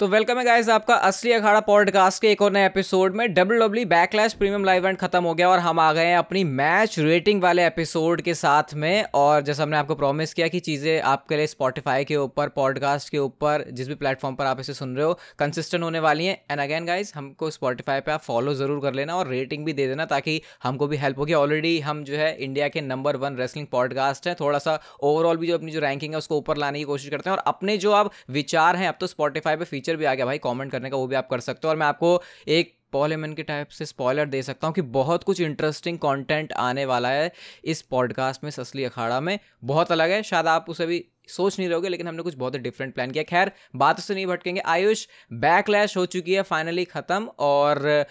तो वेलकम है गाइस आपका असली अखाड़ा पॉडकास्ट के एक और नए एपिसोड में। W W Backlash premium live event खत्म हो गया और हम आ गए हैं अपनी मैच रेटिंग वाले एपिसोड के साथ में। और जैसा हमने आपको प्रॉमिस किया कि चीज़ें आपके लिए स्पॉटिफाई के ऊपर पॉडकास्ट के ऊपर, जिस भी प्लेटफॉर्म पर आप इसे सुन रहे हो कंसिस्टेंट होने वाली हैं। एंड अगैन गाइज़ हमको स्पॉटिफाई पर आप फॉलो ज़रूर कर लेना और रेटिंग भी दे देना ताकि हमको भी हेल्प होगी। ऑलरेडी हम जो है इंडिया के नंबर वन रेसलिंग पॉडकास्ट है। थोड़ा सा ओवरऑल भी जो अपनी जो रैंकिंग है उसको ऊपर लाने की कोशिश करते हैं। और अपने जो आप विचार हैं, अब तो स्पॉटिफाई पर फीचर भी आ गया भाई कॉमेंट करने का वो भी आप कर सकते हो। और मैं आपको एक पॉलेमन के टाइप से स्पॉयलर दे सकता हूँ कि बहुत कुछ इंटरेस्टिंग कंटेंट आने वाला है इस पॉडकास्ट में ससली अखाड़ा में। बहुत अलग है, शायद आप उसे भी सोच नहीं रहोगे लेकिन हमने कुछ बहुत डिफरेंट प्लान किया। खैर, बात से नहीं भटकेंगे। आयुष बैकलैश हो चुकी है फाइनली ख़त्म। और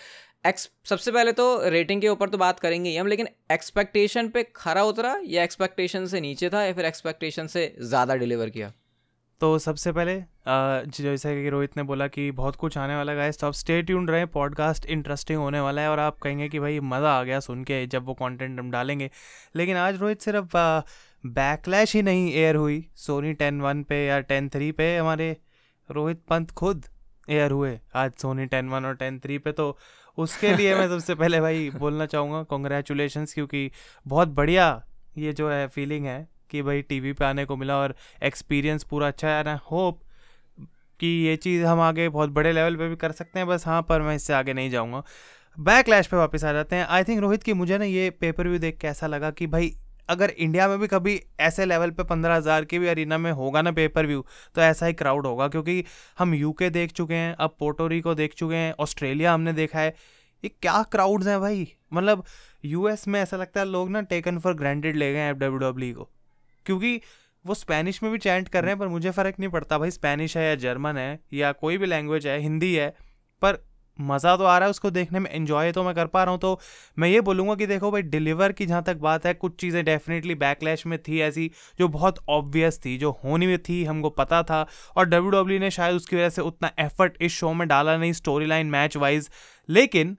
एक्स सबसे पहले तो रेटिंग के ऊपर तो बात करेंगे ही हम, लेकिन एक्सपेक्टेशन पे खरा उतरा या एक्सपेक्टेशन से नीचे था या फिर एक्सपेक्टेशन से ज़्यादा डिलीवर किया? तो सबसे पहले जैसे कि रोहित ने बोला कि बहुत कुछ आने वाला है तो आप स्टे ट्यून रहे पॉडकास्ट इंटरेस्टिंग होने वाला है और आप कहेंगे कि भाई मज़ा आ गया सुन के जब वो कंटेंट हम डालेंगे। लेकिन आज रोहित सिर्फ़ बैकलैश ही नहीं एयर हुई। सोनी टेन वन पे या टेन थ्री पे हमारे रोहित पंत खुद एयर हुए। आज सोनी टेन वन और टेन थ्री पे तो उसके लिए मैं सबसे पहले भाई बोलना चाहूँगा कॉन्ग्रेचुलेशन क्योंकि बहुत बढ़िया ये जो है फीलिंग है। कि भाई टीवी पे आने को मिला और एक्सपीरियंस पूरा अच्छा है ना होप कि ये चीज़ हम आगे बहुत बड़े लेवल पे भी कर सकते हैं। बस हाँ पर मैं इससे आगे नहीं जाऊँगा। बैकलैश पे वापस आ जाते हैं। आई थिंक रोहित की मुझे ना ये पेपर व्यू देख के ऐसा लगा कि भाई, अगर इंडिया में भी कभी ऐसे लेवल पे पंद्रह हज़ार के भी अरीना में होगा ना पेपर व्यू तो ऐसा ही क्राउड होगा। क्योंकि हम यूके देख चुके हैं, अब पोर्टोरी को देख चुके हैं ऑस्ट्रेलिया हमने देखा है। ये क्या क्राउड्स हैं भाई? मतलब यूएस में ऐसा लगता है लोग ना टेकन फॉर ग्रांटेड ले गए हैं डब्ल्यू डब्ल्यू को। क्योंकि वो स्पेनिश में भी चैंट कर रहे हैं, पर मुझे फ़र्क नहीं पड़ता भाई, स्पेनिश है या जर्मन है, या कोई भी लैंग्वेज है, हिंदी है, पर मज़ा तो आ रहा है उसको देखने में इन्जॉय तो मैं कर पा रहा हूँ तो मैं ये बोलूँगा कि देखो भाई डिलीवर की जहाँ तक बात है, कुछ चीज़ें डेफिनेटली बैकलैश में थी ऐसी, जो बहुत ऑब्वियस थी, जो होनी में थी, हमको पता था, और डब्ल्यू डब्ल्यू ने शायद उसकी वजह से उतना एफर्ट इस शो में डाला नहीं स्टोरी लाइन मैच वाइज लेकिन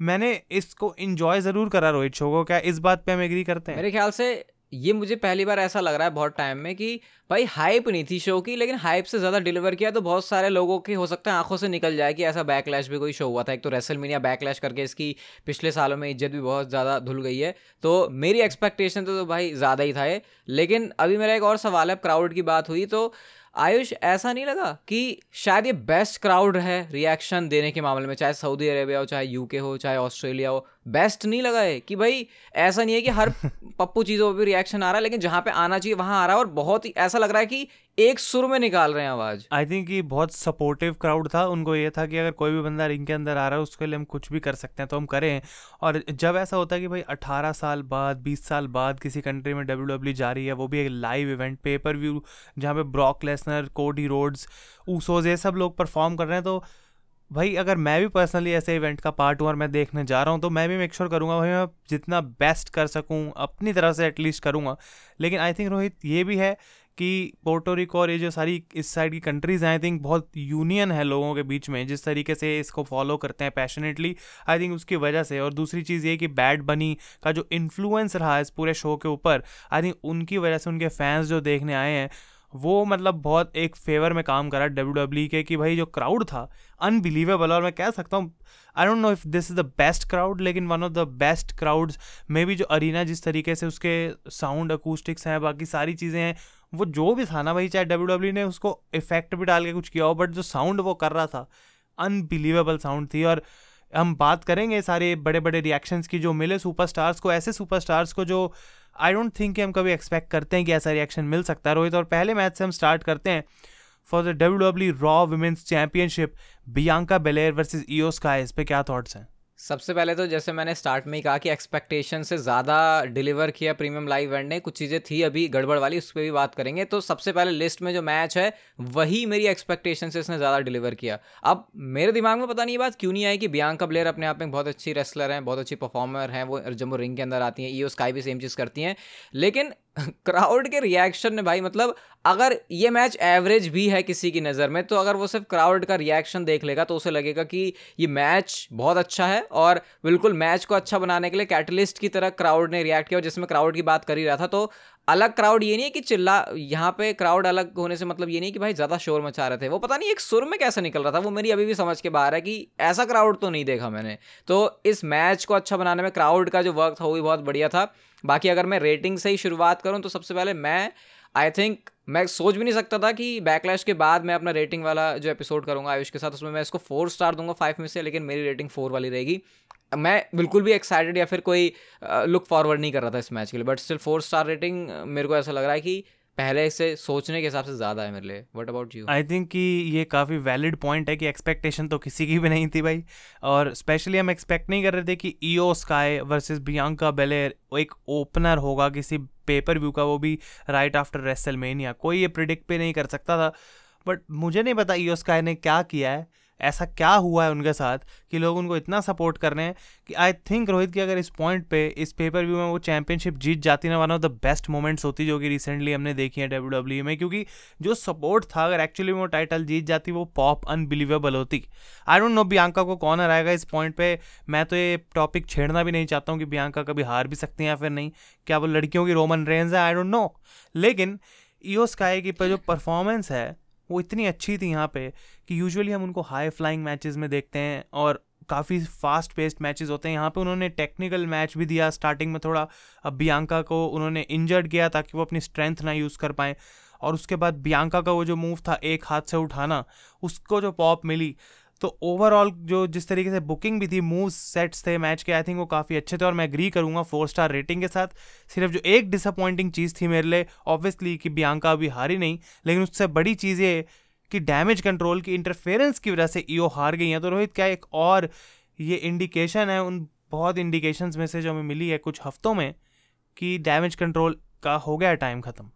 मैंने इसको इन्जॉय ज़रूर करा रोहित शो को, क्या इस बात पर हम एग्री करते हैं? मेरे ख्याल से ये मुझे पहली बार ऐसा लग रहा है बहुत टाइम में कि भाई हाइप नहीं थी शो की लेकिन हाइप से ज़्यादा डिलीवर किया तो बहुत सारे लोगों की हो सकता है आँखों से निकल जाए कि ऐसा बैकलैश भी कोई शो हुआ था। एक तो रेसल मीनिया बैकलैश करके इसकी पिछले सालों में इज़्ज़त भी बहुत ज़्यादा धुल गई है। तो मेरी एक्सपेक्टेशन तो, तो भाई ज़्यादा ही था ये। लेकिन अभी मेरा एक और सवाल है क्राउड की बात हुई तो आयुष ऐसा नहीं लगा कि शायद ये बेस्ट क्राउड है रिएक्शन देने के मामले में चाहे सऊदी अरेबिया हो चाहे यूके हो चाहे ऑस्ट्रेलिया हो बेस्ट नहीं लगा है कि भाई ऐसा नहीं है कि हर पप्पू चीज़ों पर भी रिएक्शन आ रहा है लेकिन जहाँ पे आना चाहिए वहाँ आ रहा है और बहुत ही ऐसा लग रहा है कि एक सुर में निकाल रहे हैं आवाज़ आई थिंक ये बहुत सपोर्टिव क्राउड था। उनको ये था कि अगर कोई भी बंदा रिंग के अंदर आ रहा है उसके लिए हम कुछ भी कर सकते हैं तो हम करें। और जब ऐसा होता है कि भाई अठारह साल बाद बीस साल बाद किसी कंट्री में डब्ल्यू डब्ल्यू जा रही है वो भी एक लाइव इवेंट पेपर व्यू जहाँ पे Brock Lesnar Cody Rhodes Usos ये सब लोग परफॉर्म कर रहे हैं तो भाई, अगर मैं भी पर्सनली ऐसे इवेंट का पार्ट हूँ और मैं देखने जा रहा हूँ तो मैं भी मेक श्योर sure करूँगा भाई, मैं जितना बेस्ट कर सकूँ, अपनी तरह से एटलीस्ट करूँगा। लेकिन आई थिंक रोहित, ये भी है कि पोर्टोरिको और ये जो सारी इस साइड की कंट्रीज़ हैं आई थिंक बहुत यूनियन है लोगों के बीच में, जिस तरीके से इसको फॉलो करते हैं पैशनेटली आई थिंक उसकी वजह से। और दूसरी चीज़ ये कि बैड बनी का जो इन्फ्लुएंस रहा है इस पूरे शो के ऊपर आई थिंक उनकी वजह से उनके फैंस जो देखने आए हैं वो मतलब बहुत एक फेवर में काम करा डब्ल्यू डब्ल्यू के कि भाई जो क्राउड था अनबिलीवेबल और मैं कह सकता हूँ I don't know if this is the best crowd लेकिन one of the best crowds may be जो अरीना जिस तरीके से उसके साउंड अकूस्टिक्स हैं, बाकी सारी चीज़ें हैं, वो जो भी था ना भाई, चाहे डब्ल्यू डब्ल्यू ने उसको इफ़ेक्ट भी डाल के कुछ किया हो बट जो साउंड वो कर रहा था अनबिलीवेबल साउंड थी। और हम बात करेंगे सारे बड़े बड़े रिएक्शंस की जो मिले सुपरस्टार्स को, ऐसे सुपरस्टार्स को जो आई डोंट थिंक हम कभी एक्सपेक्ट करते हैं कि ऐसा रिएक्शन मिल सकता है। रोहित, और पहले मैच से हम स्टार्ट करते हैं for the W W Raw women's championship Bianca Belair versus IYO Sky इस पर क्या थाट्स हैं? सबसे पहले तो जैसे मैंने स्टार्ट में ही कहा कि एक्सपेक्टेशन से ज़्यादा डिलीवर किया प्रीमियम लाइव इवेंट ने, कुछ चीज़ें थी अभी गड़बड़ वाली, उस पर भी बात करेंगे। तो सबसे पहले लिस्ट में जो मैच है, वही मेरी एक्सपेक्टेशन से इसने ज़्यादा डिलीवर किया। अब मेरे दिमाग में पता नहीं ये बात क्यों नहीं आई कि बियांका प्लेयर अपने आप में बहुत अच्छी रेसलर हैं, बहुत अच्छी परफॉर्मर हैं, वो जब वो रिंग के अंदर आती हैं ई स्काई भी सेम चीज़ करती हैं। लेकिन क्राउड के रिएक्शन ने भाई मतलब अगर ये मैच एवरेज भी है किसी की नज़र में तो अगर वो सिर्फ़ क्राउड का रिएक्शन देख लेगा तो उसे लगेगा कि ये मैच बहुत अच्छा है और बिल्कुल मैच को अच्छा बनाने के लिए कैटलिस्ट की तरह क्राउड ने रिएक्ट किया। और जिसमें क्राउड की बात कर ही रहा था तो अलग क्राउड ये नहीं है कि चिल्ला, यहाँ पे क्राउड अलग होने से मतलब ये नहीं कि भाई ज़्यादा शोर मचा रहे थे। वो पता नहीं एक सुर में कैसे निकल रहा था, वो मेरी अभी भी समझ के बाहर है कि ऐसा क्राउड तो नहीं देखा मैंने। तो इस मैच को अच्छा बनाने में क्राउड का जो वर्क था, वो भी बहुत बढ़िया था। बाकी अगर मैं रेटिंग से ही शुरुआत करूँ तो सबसे पहले मैं आई थिंक मैं सोच भी नहीं सकता था कि बैकलैश के बाद मैं अपना रेटिंग वाला जो एपिसोड करूँगा, आयुष के साथ, उसमें मैं इसको फोर स्टार दूँगा फाइव में से, लेकिन मेरी रेटिंग फोर वाली रहेगी। मैं बिल्कुल भी एक्साइटेड या फिर कोई लुक फॉरवर्ड नहीं कर रहा था इस मैच के लिए but still four star rating मेरे को ऐसा लग रहा है कि पहले से सोचने के हिसाब से ज़्यादा है मेरे लिए। What about you I think कि ये काफ़ी वैलिड पॉइंट है कि एक्सपेक्टेशन तो किसी की भी नहीं थी भाई। और स्पेशली हम एक्सपेक्ट नहीं कर रहे थे कि IYO Sky versus Bianca Belair एक ओपनर होगा किसी पेपर व्यू का, वो भी राइट आफ्टर रेसल मेनिया कोई ये प्रिडिक्ट नहीं कर सकता था। बट मुझे नहीं पता ईओ स्काई ने क्या किया है। ऐसा क्या हुआ है उनके साथ कि लोग उनको इतना सपोर्ट कर रहे हैं कि आई थिंक रोहित, की अगर इस पॉइंट पे, इस पेपर व्यू में वो चैंपियनशिप जीत जाती ना one of the best moments होती जो कि रिसेंटली हमने देखी है डब्ल्यू डब्ल्यू में, क्योंकि जो सपोर्ट था, अगर एक्चुअली वो टाइटल जीत जाती, वो पॉप अनबिलीवेबल होती। आई डोंट नो बियांका को कौन हराएगा इस पॉइंट पर मैं तो ये टॉपिक छेड़ना भी नहीं चाहता हूँ कि बियांका कभी हार भी सकती हैं या फिर नहीं। क्या वो लड़कियों की रोमन रेंज है? आई डोंट नो लेकिन ईओ स्काई की पर जो परफॉर्मेंस है वो इतनी अच्छी थी यहाँ पे कि यूजुअली हम उनको हाई फ्लाइंग मैचेस में देखते हैं और काफ़ी फास्ट पेस्ड मैचेस होते हैं। यहाँ पे उन्होंने टेक्निकल मैच भी दिया स्टार्टिंग में थोड़ा। अब बियांका को उन्होंने इंजर्ड किया ताकि वो अपनी स्ट्रेंथ ना यूज़ कर पाएँ। और उसके बाद बियांका का वो जो मूव था, एक हाथ से उठाना, उसको जो पॉप मिली तो ओवरऑल जो जिस तरीके से बुकिंग भी थी मूव सेट्स थे मैच के आई थिंक वो काफ़ी अच्छे थे और मैं एग्री करूँगा फोर स्टार रेटिंग के साथ। सिर्फ़ जो एक डिसअपॉइंटिंग चीज़ थी मेरे लिए ऑब्वियसली कि बियांका अभी हारी नहीं, लेकिन उससे बड़ी चीज़ ये कि डैमेज कंट्रोल की इंटरफेरेंस की वजह से ईओ हार गई हैं। तो रोहित, क्या एक और ये इंडिकेशन है, उन बहुत इंडिकेशंस में से जो हमें मिली है कुछ हफ्तों में, कि डैमेज कंट्रोल का हो गया टाइम ख़त्म?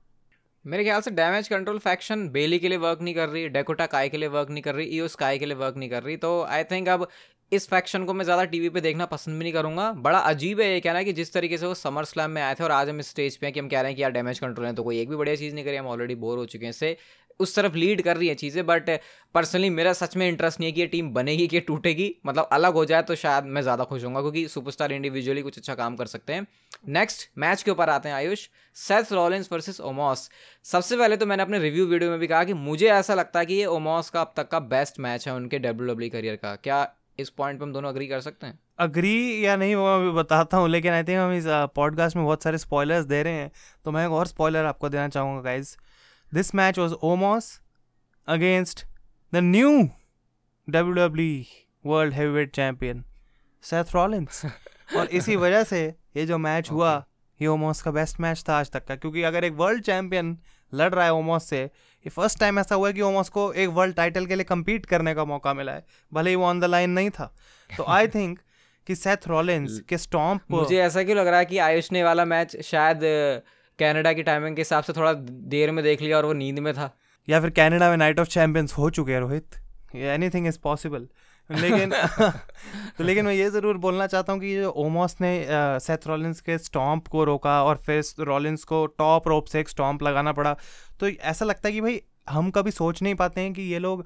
मेरे ख्याल से डैमेज कंट्रोल फैक्शन बेली के लिए वर्क नहीं कर रही डेकोटा काय के लिए वर्क नहीं कर रही ईओ स्काई के लिए वर्क नहीं कर रही। तो आई थिंक अब इस फैक्शन को मैं ज़्यादा टीवी पे देखना पसंद भी नहीं करूँगा। बड़ा अजीब है ये कहना कि जिस तरीके से वो समर स्लैम में आए थे और आज हम इस स्टेज पे हैं कि हम कह रहे हैं कि यार डैमेज कंट्रोल है तो कोई एक भी बढ़िया चीज़ नहीं करी, हम ऑलरेडी बोर हो चुके हैं। इससे उस तरफ़ लीड कर रही है चीज़ें बट पर्सनली मेरा सच में इंटरेस्ट नहीं है कि ये टीम बनेगी कि टूटेगी। मतलब अलग हो जाए तो शायद मैं ज़्यादा खुश होऊँगा, क्योंकि सुपरस्टार इंडिविजुअली कुछ अच्छा काम कर सकते हैं। नेक्स्ट मैच के ऊपर आते हैं, Ayush. Seth Rollins versus Omos सबसे पहले तो मैंने अपने रिव्यू वीडियो में भी कहा कि मुझे ऐसा लगता है कि ये ओमॉस का अब तक का बेस्ट मैच है उनके डब्ल्यू डब्ल्यू करियर का। क्या इस पॉइंट पर हम दोनों अग्री कर सकते हैं? अग्री या नहीं वो मैं बताता हूँ, लेकिन आई थिंक हम इस पॉडकास्ट में बहुत सारे स्पॉयलर्स दे रहे हैं। तो मैं एक और स्पॉयलर आपको देना चाहूँगा guys match was Omos against the new W W world heavyweight champion Seth Rollins और इसी वजह से ये जो मैच हुआ ये ओमोस का बेस्ट मैच था आज तक का। क्योंकि अगर एक वर्ल्ड चैंपियन लड़ रहा है ओमोस से ये फ़र्स्ट टाइम ऐसा हुआ है कि ओमोस को एक वर्ल्ड टाइटल के लिए कम्पीट करने का मौका मिला है। भले ही वो ऑन द लाइन नहीं था। तो आई थिंक कि सेथ रॉलिंस के स्टॉम्प मुझे ऐसा क्यों लग रहा है कि आयुष ने वाला मैच शायद कनाडा की टाइमिंग के हिसाब से थोड़ा देर में देख लिया और वो नींद में था। या फिर कनाडा में नाइट ऑफ़ चैंपियंस हो चुके हैं Rohit. Anything is possible लेकिन तो लेकिन मैं ये ज़रूर बोलना चाहता हूँ कि जो ओमोस ने सेथ रॉलिंस के स्टॉम्प को रोका और फिर रॉलिंस को टॉप रोप से एक स्टॉम्प लगाना पड़ा। तो ऐसा लगता है कि भाई हम कभी सोच नहीं पाते हैं कि ये लोग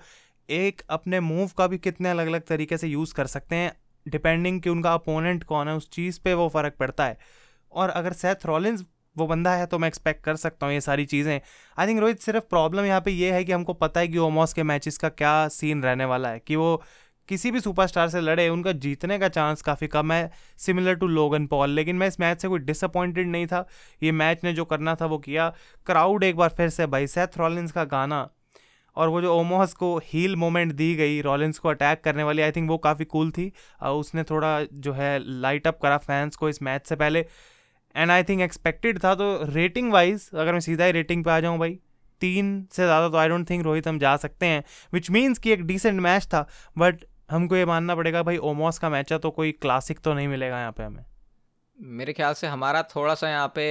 एक अपने मूव का भी कितने अलग अलग तरीके से यूज़ कर सकते हैं। डिपेंडिंग कि उनका अपोनेंट कौन है उस चीज़ पे वो फ़र्क पड़ता है। और अगर सेथ रॉलिंस वो बंदा है तो मैं एक्सपेक्ट कर सकता हूँ ये सारी चीज़ें। आई थिंक रोहित, सिर्फ़ प्रॉब्लम यहाँ पे ये है कि हमको पता है कि ओमोस के मैचेस का क्या सीन रहने वाला है, कि वो किसी भी सुपरस्टार से लड़े, उनका जीतने का चांस काफ़ी कम है सिमिलर टू लोगन पॉल लेकिन मैं इस मैच से कोई डिसअपॉइंटेड नहीं था। ये मैच ने जो करना था वो किया। क्राउड एक बार फिर से भाई सेथ रॉलिंस का गाना। और वो जो ओमोहस को हील मोमेंट दी गई रॉलिंस को अटैक करने वाली आई थिंक वो काफ़ी कूल थी। उसने थोड़ा जो है लाइट अप करा फैंस को इस मैच से पहले। एंड आई थिंक एक्सपेक्टेड था तो रेटिंग वाइज अगर मैं सीधा ही रेटिंग पे आ जाऊँ भाई, तीन से ज़्यादा तो आई डोंट थिंक रोहित हम जा सकते हैं विच मीन्स कि एक डिसेंट मैच था बट हमको ये मानना पड़ेगा भाई ओमोस का मैच है तो कोई क्लासिक तो नहीं मिलेगा यहाँ पे हमें। मेरे ख्याल से हमारा थोड़ा सा यहाँ पे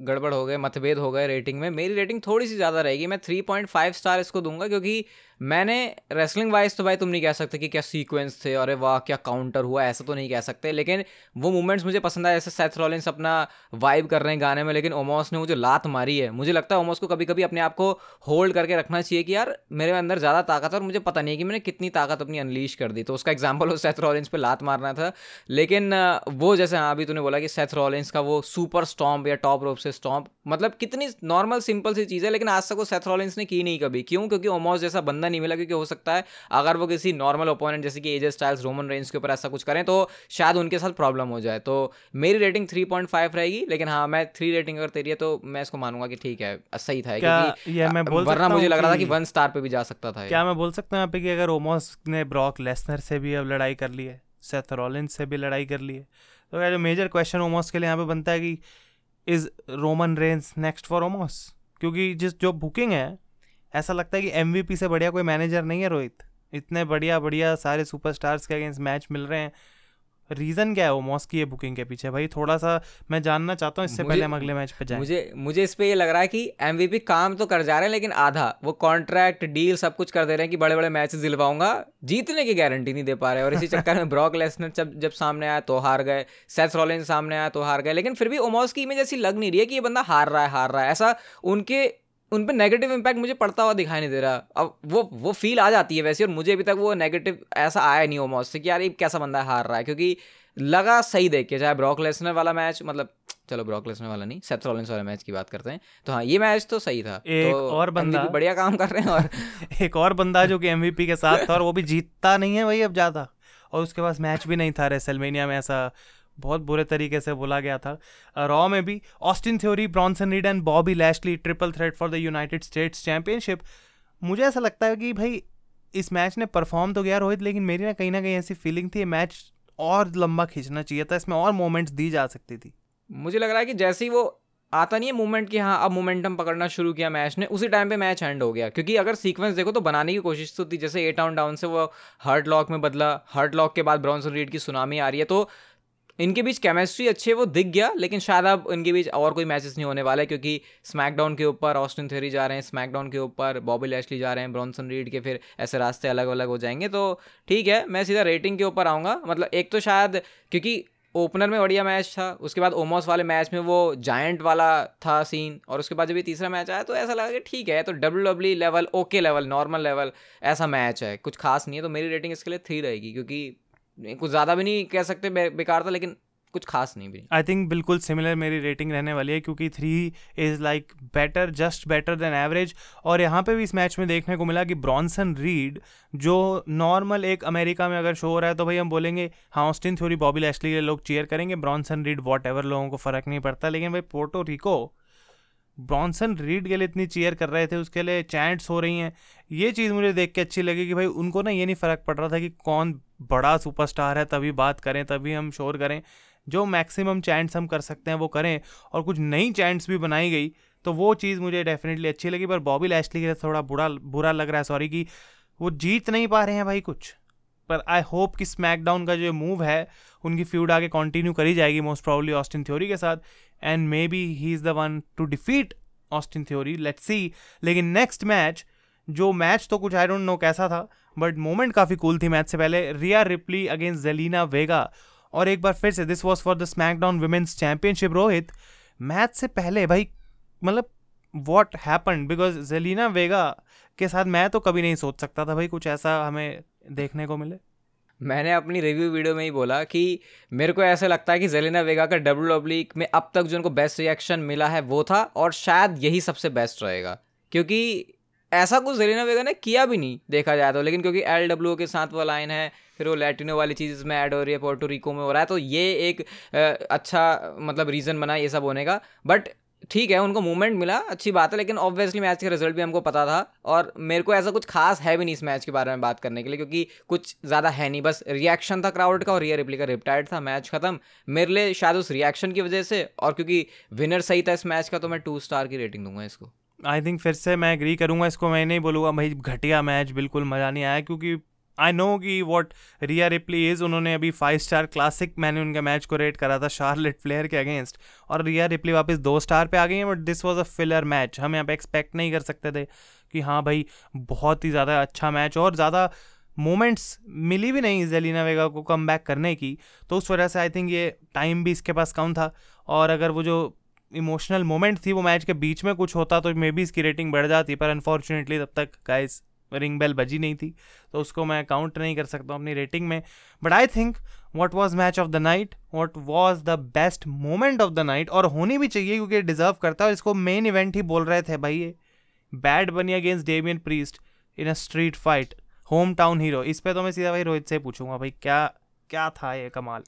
गड़बड़ हो गए, मतभेद हो गए रेटिंग में। मेरी रेटिंग थोड़ी सी ज़्यादा रहेगी, मैं थ्री पॉइंट फाइव स्टार इसको दूँगा, क्योंकि मैंने रेसलिंग वाइज तो भाई तुम नहीं कह सकते कि क्या सीक्वेंस थे, अरे वाह, क्या काउंटर हुआ, ऐसा तो नहीं कह सकते, लेकिन वो मूवमेंट्स मुझे पसंद आया जैसे सेथ रॉलिंस अपना वाइब कर रहे हैं गाने में, लेकिन ओमोस ने मुझे लात मारी है, मुझे लगता है ओमोस को कभी कभी अपने आप को होल्ड करके रखना चाहिए कि यार, मेरे अंदर ज़्यादा ताकत है और मुझे पता नहीं है कि मैंने कितनी ताकत अपनी अनलीश कर दी। तो उसका एग्ज़ाम्पल वो सेथ रॉलिंस पे लात मारना था, लेकिन वो जैसे हाँ अभी तूने बोला कि सेथ रॉलिंस का वो सुपर स्टॉम्प या टॉप रोप से स्टॉम्प मतलब कितनी नॉर्मल सिंपल सी चीज़ है, लेकिन आज तक वो सेथ रॉलिंस ने की नहीं कभी। क्यों? क्योंकि ओमोस जैसा बंदा नहीं मिला क्योंकि हो सकता है अगर वो किसी नॉर्मल ओपोनेंट जैसे कि एजे स्टाइल्स रोमन रेंज के ऊपर ऐसा कुछ करें तो शायद उनके साथ प्रॉब्लम हो जाए। तो मेरी रेटिंग थ्री पॉइंट फाइव रहेगी लेकिन हाँ मैं थ्री रेटिंग अगर तेरी है तो मैं इसको मानूँगा कि ठीक है सही था क्योंकि वरना मुझे लग रहा था कि वन स्टार पे भी जा सकता था क्या मैं बोल सकता हूँ यहाँ पे कि अगर ओमोस ने ब्रॉक लेसनर से भी अब लड़ाई कर ली है सेथ रॉलिंस से भी लड़ाई कर ली है तो जो मेजर क्वेश्चन ओमोस के लिए यहाँ पे बनता है कि is Roman Reigns next for Omos क्योंकि जिस जो बुकिंग है ऐसा लगता है कि एमवीपी से बढ़िया कोई मैनेजर नहीं है रोहित। इतने बढ़िया बढ़िया सारे सुपरस्टार्स के अगेंस्ट मैच मिल रहे हैं। रीज़न क्या है वो? मॉस की ये बुकिंग के पीछे। भाई थोड़ा सा मैं जानना चाहता हूँ इससे पहले हम अगले मैच पे जाएँ। मुझे मुझे इस पे ये लग रहा है कि एमवीपी काम तो कर जा रहे हैं लेकिन आधा वो कॉन्ट्रैक्ट डील सब कुछ कर दे रहे हैं कि बड़े बड़े मैचेस दिलवाऊँगा जीतने की गारंटी नहीं दे पा रहे और इसी चक्कर में ब्रॉक लेसनर जब जब सामने आया तो हार गए। सेथ रॉलिन सामने आया तो हार गए। लेकिन फिर भी ओमोस की इमेज ऐसी लग नहीं रही है कि ये बंदा हार रहा है हार रहा है। ऐसा उनके उन पर नेगेटिव इम्पैक्ट मुझे पड़ता हुआ दिखाई नहीं दे रहा। अब वो वो फील आ जाती है वैसे और मुझे अभी तक वो नेगेटिव ऐसा आया नहीं ओमोस से कि यार ये कैसा बंदा हार रहा है क्योंकि लगा सही देख के चाहे ब्रॉक लेसनर वाला मैच मतलब चलो ब्रॉक लेसनर वाला नहीं सेथ रॉलिंस वाले मैच की बात करते हैं। तो हाँ ये मैच तो सही था। एक तो और बंदा। बढ़िया काम कर रहे हैं और एक और बंदा जो कि एमवीपी के साथ था और वो भी जीतता नहीं है भाई अब ज़्यादा। और उसके पास मैच भी नहीं था रेसलमेनिया में ऐसा बहुत बुरे तरीके से बोला गया था। रॉ में भी Austin Theory Bronson Reed and Bobby Lashley triple threat for the United States championship मुझे ऐसा लगता है कि भाई, इस मैच ने परफॉर्म तो गया रोहित, लेकिन मेरी ना कहीं ना कहीं ऐसी फीलिंग थी मैच और लंबा खींचना चाहिए था, इसमें और मोमेंट्स दी जा सकती थी। मुझे लग रहा है कि जैसे ही वो आता नहीं है मूवमेंट कि हाँ अब मोमेंटम पकड़ना शुरू किया मैच ने, उसी टाइम पे मैच एंड हो गया। क्योंकि अगर सीक्वेंस देखो तो बनाने की कोशिश तो थी, जैसे एट आउन डाउन से वो हर्ट लॉक में बदला हर्ट लॉक के बाद ब्राउन रीड की सुनामी आ रही है तो इनके बीच केमिस्ट्री अच्छी है, वो दिख गया, लेकिन शायद अब इनके बीच और कोई मैचेस नहीं होने वाले क्योंकि स्मैकडाउन के ऊपर ऑस्टिन थेरी जा रहे हैं स्मैकडाउन के ऊपर बॉबी लैशली जा रहे हैं ब्रॉन्सन रीड के फिर ऐसे रास्ते अलग अलग हो जाएँगे तो ठीक है, मैं सीधा रेटिंग के ऊपर आऊँगा मतलब एक तो शायद, क्योंकि ओपनर में बढ़िया मैच था, उसके बाद ओमोस वाले मैच में वो जायंट वाला था सीन और उसके बाद जब ये तीसरा मैच आया तो ऐसा लगा कि ठीक है तो W W level okay level normal level ऐसा मैच है, कुछ खास नहीं है तो मेरी रेटिंग इसके लिए थ्री रहेगी, क्योंकि कुछ ज़्यादा भी नहीं कह सकते बेकार था, लेकिन कुछ खास नहीं भी। आई थिंक बिल्कुल सिमिलर मेरी रेटिंग रहने वाली है, क्योंकि three is like better just better than average और यहाँ पे भी इस मैच में देखने को मिला कि ब्रॉन्सन रीड जो नॉर्मल एक अमेरिका में अगर शो हो रहा है तो भाई हम बोलेंगे हाँ ऑस्टिन थ्योरी बॉबी लैशली के लोग चेयर करेंगे। ब्रॉन्सन रीड वॉट लोगों को फ़र्क नहीं पड़ता, लेकिन भाई पोर्टो रिको ब्रॉन्सन रीड के लिए इतनी चेयर कर रहे थे, उसके लिए चैंट्स हो रही हैं। ये चीज़ मुझे देख के अच्छी लगी कि भाई उनको ना ये नहीं फ़र्क पड़ रहा था कि कौन बड़ा सुपरस्टार है, तभी बात करें, तभी हम शोर करें। जो मैक्सिमम चैंट्स हम कर सकते हैं वो करें, और कुछ नई चैंट्स भी बनाई गई तो वो चीज़ मुझे डेफिनेटली अच्छी लगी। पर बॉबी लैशली के थोड़ा बुरा बुरा लग रहा है सॉरी कि वो जीत नहीं पा रहे हैं भाई कुछ। पर आई होप कि स्मैकडाउन का जो मूव है, उनकी फ्यूड आगे कंटिन्यू करी जाएगी मोस्ट प्रॉब्ली ऑस्टिन थ्योरी के साथ। And may be he is the one to defeat Austin Theory let see लेकिन नेक्स्ट मैच जो मैच तो कुछ आई डोंट नो कैसा था बट मोमेंट काफ़ी कूल थी मैच से पहले। Rhea Ripley against Zelina Vega और एक बार फिर से this was for the SmackDown women's championship Rohit match से पहले भाई मतलब what happen because Zelina Vega के साथ मैं तो कभी नहीं सोच सकता था भाई, कुछ ऐसा हमें देखने को मिले। मैंने अपनी रिव्यू वीडियो में ही बोला कि मेरे को ऐसा लगता है कि जेलिना वेगा का डब्ल्यू डब्ल्यू में अब तक जो उनको बेस्ट रिएक्शन मिला है वो था और शायद यही सबसे बेस्ट रहेगा। क्योंकि ऐसा कुछ जेलिना वेगा ने किया भी नहीं, देखा जाए तो। लेकिन क्योंकि एल डब्ल्यू के साथ वो लाइन है, फिर वो लैटिनो वाली चीज़ इसमें ऐड हो रही है पोर्टो रिको में हो रहा है तो ये एक अच्छा मतलब रीज़न बना ये सब होने का। बट ठीक है, उनको मूवमेंट मिला, अच्छी बात है, लेकिन ऑब्वियसली मैच के रिज़ल्ट भी हमको पता था और मेरे को ऐसा कुछ खास है भी नहीं इस मैच के बारे में बात करने के लिए क्योंकि कुछ ज़्यादा है नहीं। बस रिएक्शन था क्राउड का और रियर रिप्ली का रिप्टाइड था मैच खत्म। मेरे लिए शायद उस रिएक्शन की वजह से और क्योंकि विनर सही था इस मैच का तो मैं टू स्टार की रेटिंग दूँगा इसको। आई थिंक फिर से मैं एग्री करूँगा इसको, मैं नहीं बोलूँगा, भाई, घटिया मैच बिल्कुल मज़ा नहीं आया, क्योंकि आई नो कि वॉट रिया रिप्ली इज़ उन्होंने अभी फाइव स्टार क्लासिक मैंने उनके मैच को रेट करा था शार्लेट फ्लेयर के अगेंस्ट और रिया रिप्ली वापस दो स्टार पे आ गई हैं but this was a filler match हम यहाँ पे एक्सपेक्ट नहीं कर सकते थे कि हाँ भाई, बहुत ही ज़्यादा अच्छा मैच और ज़्यादा मोमेंट्स मिली भी नहीं जेलिना वेगा को कम बैक करने की. तो उस वजह से आई थिंक ये टाइम भी इसके पास कम था. और अगर वो जो इमोशनल मोमेंट थी वो मैच के बीच में कुछ होता तो मे बी इसकी रेटिंग बढ़ जाती, पर अनफॉर्चुनेटली तब तक गाइस रिंग बेल बजी नहीं थी तो उसको मैं काउंट नहीं कर सकता अपनी रेटिंग में। But I think what was match of the night what was the best moment of the night और होनी भी चाहिए क्योंकि डिजर्व करता है इसको मेन इवेंट ही बोल रहे थे भाई ये। Bad Bunny against Damian Priest in a street fight hometown hero इस पे तो मैं सीधा भाई रोहित से पूछूँगा भाई क्या क्या था ये कमाल?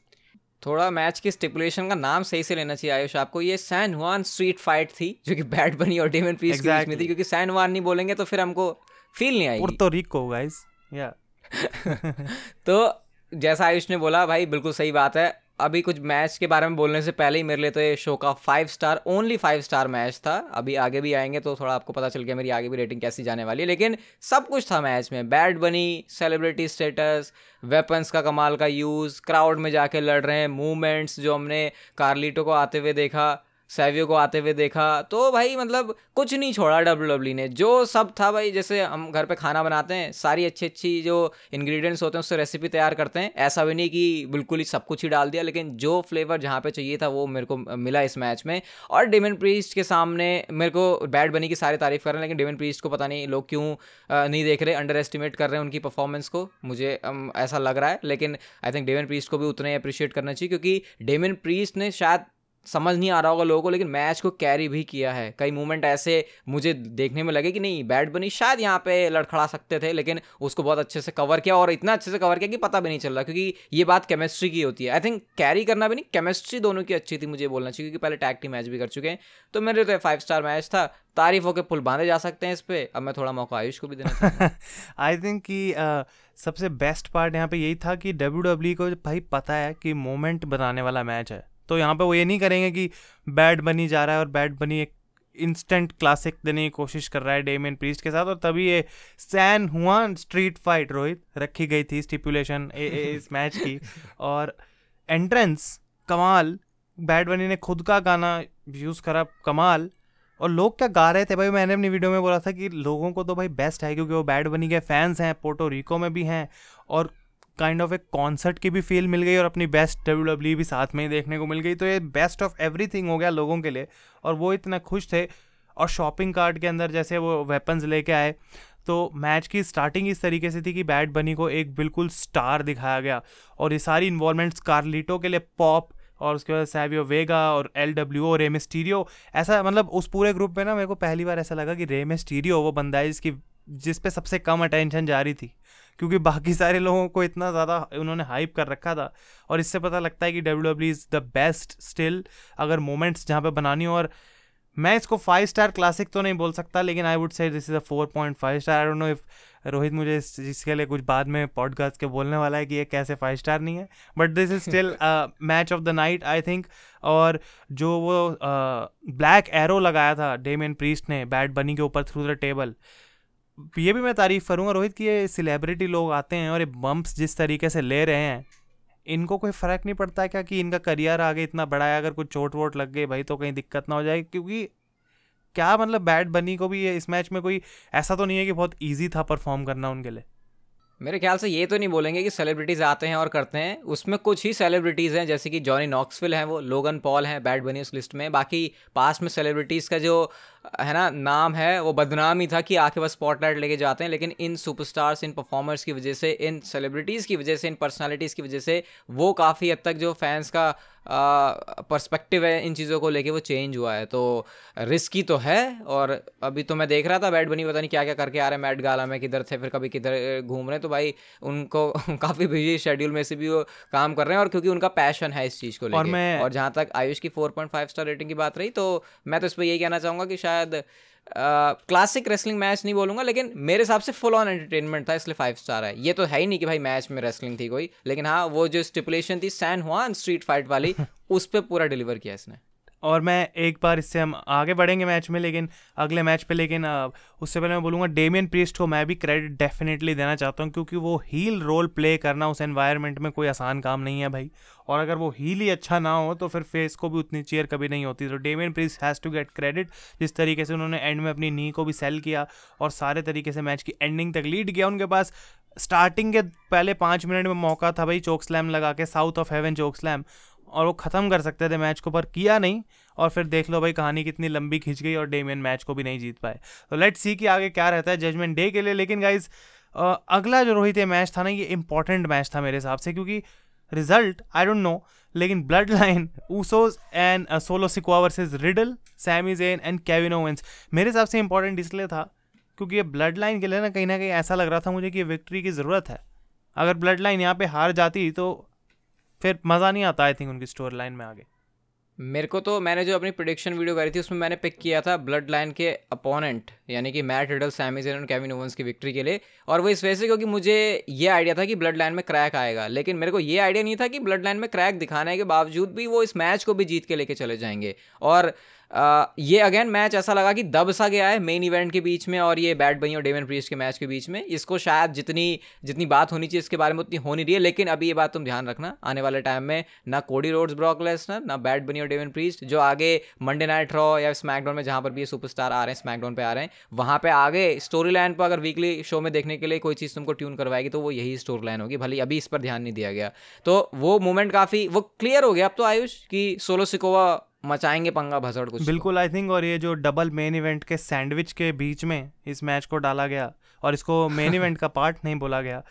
थोड़ा मैच की स्टिपुलेशन का नाम सही से लेना चाहिए आयुष आपको। ये सैन हुआन स्ट्रीट फाइट थी जो कि बैट बनी और डेमन पीस exactly. के बीच में थी क्योंकि सैन हुआन नहीं बोलेंगे तो फिर हमको फील नहीं आएगी। पुर्तो रिको गाइस या तो जैसा आयुष ने बोला भाई बिल्कुल सही बात है। अभी कुछ मैच के बारे में बोलने से पहले ही मेरे लिए तो ये शो का five star only five star match था। अभी आगे भी आएँगे तो थोड़ा आपको पता चल गया मेरी आगे भी रेटिंग कैसी जाने वाली है। लेकिन सब कुछ था मैच में। बैड बनी सेलिब्रिटी स्टेटस वेपन्स का कमाल का यूज़ क्राउड में जाके लड़ रहे हैं। मूवमेंट्स जो हमने कार्लिटो को आते हुए देखा सैवियो को आते हुए देखा तो भाई मतलब कुछ नहीं छोड़ा डब्ल्यू डब्ल्यू ने। जो सब था भाई, जैसे हम घर पे खाना बनाते हैं, सारी अच्छी अच्छी जो इंग्रेडिएंट्स होते हैं, उससे रेसिपी तैयार करते हैं। ऐसा भी नहीं कि बिल्कुल ही सब कुछ ही डाल दिया, लेकिन जो फ्लेवर जहाँ पे चाहिए था, वो मेरे को मिला इस मैच में। और डेमन प्रीस्ट के सामने मेरे को बैड बनी की सारी तारीफ़ कर रहे हैं, लेकिन डेमन प्रीस्ट को पता नहीं, लोग क्यों नहीं देख रहे अंडर एस्टिमेट कर रहे हैं उनकी परफॉर्मेंस को। मुझे ऐसा लग रहा है, लेकिन आई थिंक डेमन प्रीस्ट को भी उतना ही अप्रिशिएट करना चाहिए, क्योंकि डेमन प्रीस्ट ने शायद समझ नहीं आ रहा होगा लोगों को, लेकिन मैच को कैरी भी किया है। कई मूवमेंट ऐसे मुझे देखने में लगे कि नहीं बैट बनी, शायद यहाँ पे लड़खड़ा सकते थे, लेकिन उसको बहुत अच्छे से कवर किया और इतना अच्छे से कवर किया कि पता भी नहीं चल रहा, क्योंकि ये बात केमिस्ट्री की होती है। आई थिंक कैरी करना भी नहीं केमिस्ट्री दोनों की अच्छी थी, मुझे बोलना चाहिए, क्योंकि पहले टैग टीम मैच भी कर चुके हैं। तो मेरे तो फाइव स्टार मैच था। तारीफ़ होकर पुल बांधे जा सकते हैं इस पर अब मैं थोड़ा मौका आयुष को भी देना आई थिंक कि सबसे बेस्ट पार्ट यहाँ पे यही था कि डब्ल्यू e को भाई पता है कि मोमेंट बनाने वाला मैच है। तो यहाँ पे वो ये नहीं करेंगे कि बैड बनी जा रहा है और बैड बनी एक इंस्टेंट क्लासिक देने की कोशिश कर रहा है डेम डेमियन प्रीस्ट के साथ और तभी ये सैन हुआ स्ट्रीट फाइट रोहित रखी गई थी स्टिपुलेशन इस मैच की। और एंट्रेंस कमाल बैड बनी ने खुद का गाना यूज़ करा, कमाल। और लोग क्या गा रहे थे भाई? मैंने अपनी वीडियो में बोला था कि लोगों को तो भाई बेस्ट है क्योंकि वो बैड बनी के फैंस हैं पोर्टो रिको में भी हैं और काइंड ऑफ़ एक कॉन्सर्ट की भी फील मिल गई और अपनी बेस्ट डब्ल्यू डब्ल्यू भी साथ में ही देखने को मिल गई। तो ये बेस्ट ऑफ़ एवरीथिंग हो गया लोगों के लिए और वो इतना खुश थे और शॉपिंग कार्ट के अंदर जैसे वो वेपन्स लेके आए। तो मैच की स्टार्टिंग इस तरीके से थी कि बैड बनी को एक बिल्कुल स्टार दिखाया गया और ये सारी इन्वॉल्वमेंट्स कार्लिटो के लिए पॉप और उसके बाद सैवियो वेगा और एल डब्ल्यू ओ रेमिस्टीरियो ऐसा मतलब उस पूरे ग्रुप में ना मेरे को पहली बार ऐसा लगा कि रेमिस्टीरियो वो बंदा है जिसकी, जिस पे सबसे कम अटेंशन जा रही थी। क्योंकि बाकी सारे लोगों को इतना ज़्यादा उन्होंने हाइप कर रखा था। और इससे पता लगता है कि W W is the best still अगर मोमेंट्स जहाँ पे बनानी हो। और मैं इसको फाइव स्टार क्लासिक तो नहीं बोल सकता लेकिन I would say this is a four point five star I don't know if Rohit मुझे इसके लिए कुछ बाद में पॉडकास्ट के बोलने वाला है कि ये कैसे फाइव स्टार नहीं है। But this is still match of the night I think और जो वो ब्लैक uh, एरो लगाया था डेमियन प्रीस्ट ने बैट बनी के ऊपर थ्रू द टेबल ये भी मैं तारीफ़ करूँगा, रोहित, कि ये सेलिब्रिटी लोग आते हैं और ये बम्प्स जिस तरीके से ले रहे हैं, इनको कोई फ़र्क नहीं पड़ता क्या कि इनका करियर आगे इतना बड़ा है अगर कुछ चोट वोट लग गई, भाई तो कहीं दिक्कत ना हो जाए, क्योंकि क्या मतलब बैट बनी को भी इस मैच में कोई, ऐसा तो नहीं है कि बहुत ईजी था परफॉर्म करना उनके लिए। मेरे ख्याल से ये तो नहीं बोलेंगे कि सेलिब्रिटीज़ आते हैं और करते हैं, उसमें कुछ ही सेलिब्रिटीज़ हैं, जैसे कि जॉनी नॉक्सविल हैं वो लोगन पॉल हैं बैड बनी उस लिस्ट में, बाकी पास में सेलिब्रिटीज़ का जो है ना नाम है वो बदनाम ही था कि आके बस स्पॉटलाइट लेके जाते हैं लेकिन इन सुपरस्टार्स इन परफॉर्मर्स की वजह से इन सेलिब्रिटीज़ की वजह से इन पर्सनालिटीज़ की वजह से वो काफ़ी हद तक जो फैंस का पर्सपेक्टिव है इन चीज़ों को लेके वो चेंज हुआ है। तो रिस्की तो है और अभी तो मैं देख रहा था बैड बनी पता नहीं क्या क्या करके आ रहे हैं मैट गाला में किधर थे फिर कभी किधर घूम रहे हैं तो भाई उनको काफ़ी बिज़ी शेड्यूल में से भी वो काम कर रहे हैं और क्योंकि उनका पैशन है इस चीज़ को लेकर और, मैं... और जहाँ तक आयुष की फोर स्टार रेटिंग की बात रही तो मैं तो इस पर यही कहना चाहूँगा कि शायद शायद क्लासिक रेसलिंग मैच नहीं बोलूँगा लेकिन मेरे हिसाब से फुल ऑन एंटरटेनमेंट था इसलिए फाइव स्टार है। ये तो है ही नहीं कि भाई मैच में रेसलिंग थी कोई लेकिन हाँ वो जो स्टिपुलेशन थी सैन हुआ स्ट्रीट फाइट वाली उस पर पूरा डिलीवर किया इसने। और मैं एक बार इससे हम आगे बढ़ेंगे मैच में, लेकिन अगले मैच पे, लेकिन उससे पहले मैं बोलूँगा डेमियन प्रीस्ट को मैं भी क्रेडिट डेफिनेटली देना चाहता हूँ, क्योंकि वो हील रोल प्ले करना उस एनवायरनमेंट में कोई आसान काम नहीं है भाई। और अगर वो हील ही अच्छा ना हो तो फिर फेस को भी उतनी चेयर कभी नहीं होती। तो Damian Priest has to get credit जिस तरीके से उन्होंने एंड में अपनी नी को भी सेल किया, और सारे तरीके से मैच की एंडिंग तक लीड किया उनके पास। स्टार्टिंग के पहले पाँच मिनट में मौका था भाई चोक स्लैम लगा के South of Heaven choke slam और वो ख़त्म कर सकते थे मैच को, पर किया नहीं। और फिर देख लो भाई कहानी कितनी लंबी खिंच गई और डेमियन मैच को भी नहीं जीत पाए। तो लेट्स सी कि आगे क्या रहता है जजमेंट डे के लिए। लेकिन गाइज़ अगला जो रोहित ये मैच था ना, ये इंपॉर्टेंट मैच था मेरे हिसाब से, क्योंकि रिज़ल्ट आई डोंट नो लेकिन Bloodline Usos and Solo Sikoa versus Riddle Sami Zayn and Kevin Owens मेरे हिसाब से इंपॉर्टेंट इसलिए था, क्योंकि ये ब्लड लाइन के लिए ना कहीं ना कहीं ऐसा लग रहा था मुझे कि विक्ट्री की ज़रूरत है। अगर ब्लड लाइन यहाँ पे हार जाती तो फिर मज़ा नहीं आता आई थिंक उनकी स्टोरी लाइन में आगे। मेरे को तो मैंने जो अपनी प्रोडिक्शन वीडियो करी थी, उसमें मैंने पिक किया था ब्लड लाइन के अपोनेंट यानी कि मैट रिडल सैमिजन और कैविन ओवंस की विक्ट्री के लिए। और वो इस वजह से क्योंकि मुझे ये आइडिया था कि ब्लड लाइन में क्रैक आएगा, लेकिन मेरे को ये आइडिया नहीं था कि ब्लड लाइन में क्रैक दिखाने के बावजूद भी वो इस मैच को भी जीत के लेके चले जाएँगे। और ये अगेन मैच ऐसा लगा कि दब सा गया है मेन इवेंट के बीच में और ये बैट बई और डेवन प्रीस्ट के मैच के बीच में। इसको शायद जितनी जितनी बात होनी चाहिए इसके बारे में उतनी हो नहीं रही है, लेकिन अभी ये बात तुम ध्यान रखना, आने वाले टाइम में ना कोडी रोड्स ब्रॉक लेसनर ना बैट बनी और डेवन प्रीस्ट जो आगे मंडे नाइट रॉ या स्मैकडाउन में जहाँ पर भी ये सुपरस्टार आ रहे हैं स्मैकडाउन पे आ रहे हैं, वहाँ पे आगे स्टोरी लाइन पर अगर वीकली शो में देखने के लिए कोई चीज़ तुमको ट्यून करवाएगी तो वो यही स्टोरी लाइन होगी, भले अभी इस पर ध्यान नहीं दिया गया। तो वो मोमेंट काफ़ी, वो क्लियर हो गया। अब तो आयुष कि सोलो सिकोवा मचाएँगे पंगा भसड़ कुछ बिल्कुल आई थिंक और ये जो डबल मेन इवेंट के सैंडविच के बीच में इस मैच को डाला गया और इसको मेन इवेंट का पार्ट नहीं बोला गया।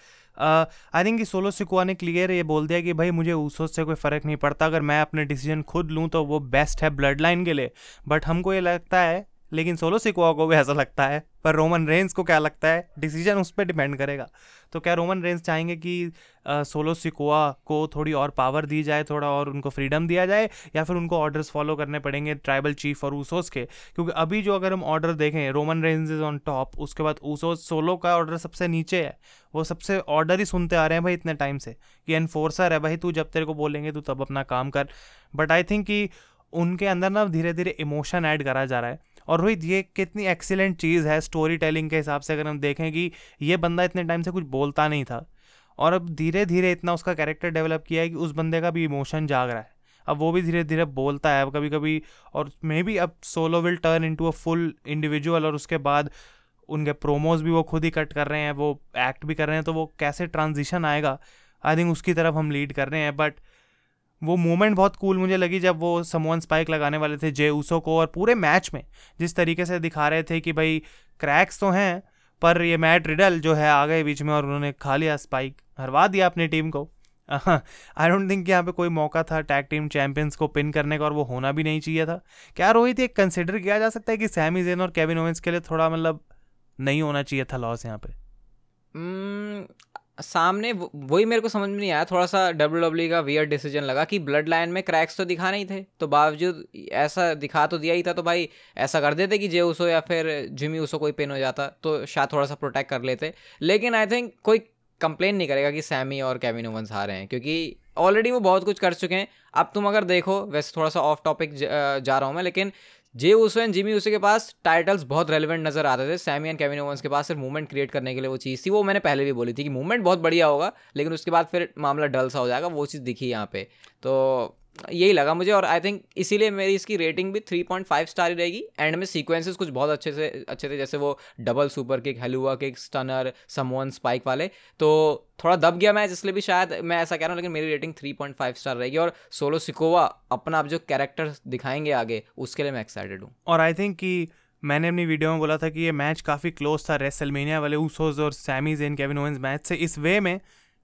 आई थिंक सोलो सिकुआ ने क्लियर ये बोल दिया कि भाई मुझे उस से कोई फ़र्क नहीं पड़ता। अगर मैं अपने डिसीज़न खुद लूँ तो वो बेस्ट है ब्लड लाइन के लिए। बट हमको ये लगता है लेकिन सोलो सिकुआ को भी ऐसा लगता है पर रोमन रेंस को क्या लगता है? डिसीज़न उस पर डिपेंड करेगा। तो क्या रोमन रेंस चाहेंगे कि आ, सोलो सिकोआ को थोड़ी और पावर दी जाए थोड़ा और उनको फ्रीडम दिया जाए या फिर उनको ऑर्डर्स फॉलो करने पड़ेंगे ट्राइबल चीफ और ऊसोस के? क्योंकि अभी जो अगर हम ऑर्डर देखें Roman Reigns is on top उसके बाद ऊसोस सोलो का ऑर्डर सबसे नीचे है। वो सबसे ऑर्डर ही सुनते आ रहे हैं भाई इतने टाइम से कि एनफोर्सर है भाई तू जब तेरे को बोलेंगे तू तब अपना काम कर। बट आई थिंक कि उनके अंदर ना धीरे धीरे इमोशन ऐड करा जा रहा है। और रोहित, ये कितनी एक्सीलेंट चीज़ है स्टोरी टेलिंग के हिसाब से अगर हम देखें कि ये बंदा इतने टाइम से कुछ बोलता नहीं था और अब धीरे धीरे इतना उसका कैरेक्टर डेवलप किया है कि उस बंदे का भी इमोशन जाग रहा है। अब वो भी धीरे धीरे बोलता है, अब कभी कभी और मे बी अब Solo will turn into a full individual और उसके बाद उनके प्रोमोज भी वो खुद ही कट कर रहे हैं, वो एक्ट भी कर रहे हैं तो वो कैसे ट्रांजिशन आएगा? आई थिंक उसकी तरफ़ हम लीड कर रहे हैं बट वो मोमेंट बहुत कूल मुझे लगी जब वो समोन स्पाइक लगाने वाले थे जे ऊसो को और पूरे मैच में जिस तरीके से दिखा रहे थे कि भाई क्रैक्स तो हैं पर ये मैट रिडल जो है आ गए बीच में और उन्होंने खा लिया स्पाइक हरवा दिया अपनी टीम को। आई डोंट थिंक यहाँ पे कोई मौका था टैग टीम चैंपियंस को पिन करने का और वो होना भी नहीं चाहिए था। क्या रोहित एक कंसिडर किया जा सकता है कि सैमी जेन और केविन ओवेंस के लिए थोड़ा मतलब नहीं होना चाहिए था लॉस यहाँ पे? Hmm, सामने वही मेरे को समझ में नहीं आया। थोड़ा सा डब्ल्यू डब्ल्यू का वियर डिसीज़न लगा कि ब्लड लाइन में क्रैक्स तो दिखा नहीं थे। तो बावजूद ऐसा दिखा तो दिया ही था तो भाई ऐसा कर देते कि जे उसो या फिर जिमी उसो कोई पेन हो जाता तो शायद थोड़ा सा प्रोटेक्ट कर लेते। लेकिन आई थिंक कोई कंप्लेन नहीं करेगा कि सैमी और केविन ओवंस हारे हैं, क्योंकि ऑलरेडी वो बहुत कुछ कर चुके हैं। अब तुम अगर देखो, वैसे थोड़ा सा ऑफ़ टॉपिक जा रहा हूँ मैं, लेकिन जे उसो एंड जिमी उसे के पास टाइटल्स बहुत रेलिवेंट नज़र आते थे। सैमी एंड केविन ओवंस के पास सिर्फ़ मूवमेंट क्रिएट करने के लिए वो चीज़ थी। वो मैंने पहले भी बोली थी कि मूवमेंट बहुत बढ़िया होगा, लेकिन उसके बाद फिर मामला डल सा हो जाएगा, वो चीज़ दिखी यहाँ पे। तो यही लगा मुझे और आई थिंक इसीलिए मेरी इसकी रेटिंग भी थ्री पॉइंट फाइव स्टार ही रहेगी। एंड में सीक्वेंसेस कुछ बहुत अच्छे से, अच्छे थे, जैसे वो double super kick hell of a kick stunner Samoan spike वाले। तो थोड़ा दब गया मैच इसलिए भी शायद मैं ऐसा कह रहा हूँ, लेकिन मेरी rating three point five star रहेगी और सोलो सिकोवा अपना आप जो कैरेक्टर दिखाएँगे आगे, उसके लिए मैं एक्साइटेड हूँ। और आई थिंक कि मैंने अपनी वीडियो में बोला था कि ये मैच काफ़ी क्लोज था रेसलमेनिया वाले ऊसोज और Sami Zayn Kevin Owens match से। इस वे में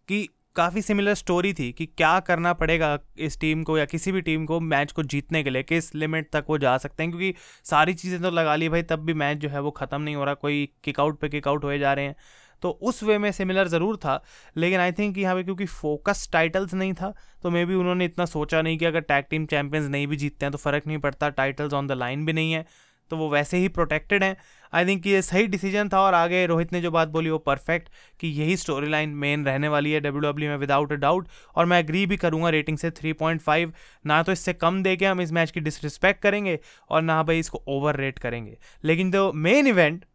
कि काफ़ी सिमिलर स्टोरी थी कि क्या करना पड़ेगा इस टीम को या किसी भी टीम को मैच को जीतने के लिए, किस लिमिट तक वो जा सकते हैं, क्योंकि सारी चीज़ें तो लगा ली भाई, तब भी मैच जो है वो ख़त्म नहीं हो रहा, कोई किकआउट पे किकआउट हुए जा रहे हैं। तो उस वे में सिमिलर ज़रूर था, लेकिन आई थिंक यहाँ पे क्योंकि फोकस टाइटल्स नहीं था तो मे बी उन्होंने इतना सोचा नहीं कि अगर टैग टीम चैंपियंस नहीं भी जीतते हैं तो फ़र्क नहीं पड़ता टाइटल्स ऑन द लाइन भी नहीं है तो वो वैसे ही प्रोटेक्टेड हैं। आई थिंक ये सही डिसीज़न था और आगे रोहित ने जो बात बोली वो परफेक्ट कि यही स्टोरी लाइन मेन रहने वाली है डब्ल्यू डब्ल्यू में विदाउट अ डाउट और मैं एग्री भी करूँगा रेटिंग से 3.5 ना तो इससे कम दे के हम इस मैच की डिसरिस्पेक्ट करेंगे और ना भाई इसको ओवर रेट करेंगे। लेकिन जो main event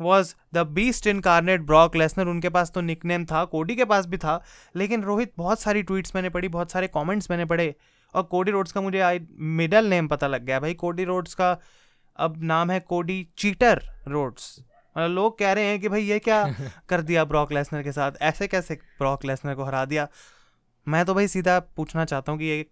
was the Beast Incarnate Brock Lesnar उनके पास तो निकनेम था कोडी के पास भी था, लेकिन रोहित बहुत सारी ट्वीट्स मैंने पढ़ी, बहुत सारे कॉमेंट्स मैंने पढ़े और कोडी रोड्स का मुझे आई मिडल नेम पता लग गया। भाई कोडी रोड्स का अब नाम है कोडी चीटर रोड्स। मतलब लोग कह रहे हैं कि भाई ये क्या कर दिया ब्रॉक लेसनर के साथ? ऐसे कैसे ब्रॉक लेसनर को हरा दिया? मैं तो भाई सीधा पूछना चाहता हूँ कि ये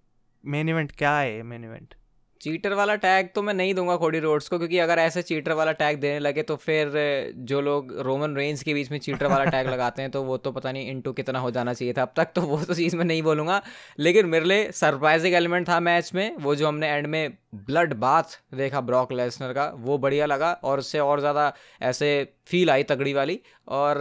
मेन इवेंट क्या है मेन इवेंट चीटर वाला टैग तो मैं नहीं दूँगा कोडी रोड्स को क्योंकि अगर ऐसे चीटर वाला टैग देने लगे तो फिर जो लोग रोमन रेंज के बीच में चीटर वाला टैग लगाते हैं तो वो तो पता नहीं इंटू कितना हो जाना चाहिए था। अब तक तो वो तो चीज़ मैं नहीं बोलूँगा लेकिन मेरे लिए सरप्राइजिंग एलिमेंट था मैच में वो जो हमने एंड में ब्लड बाथ देखा ब्रॉक लेसनर का, वो बढ़िया लगा और उससे और ज़्यादा ऐसे फील आई तगड़ी वाली। और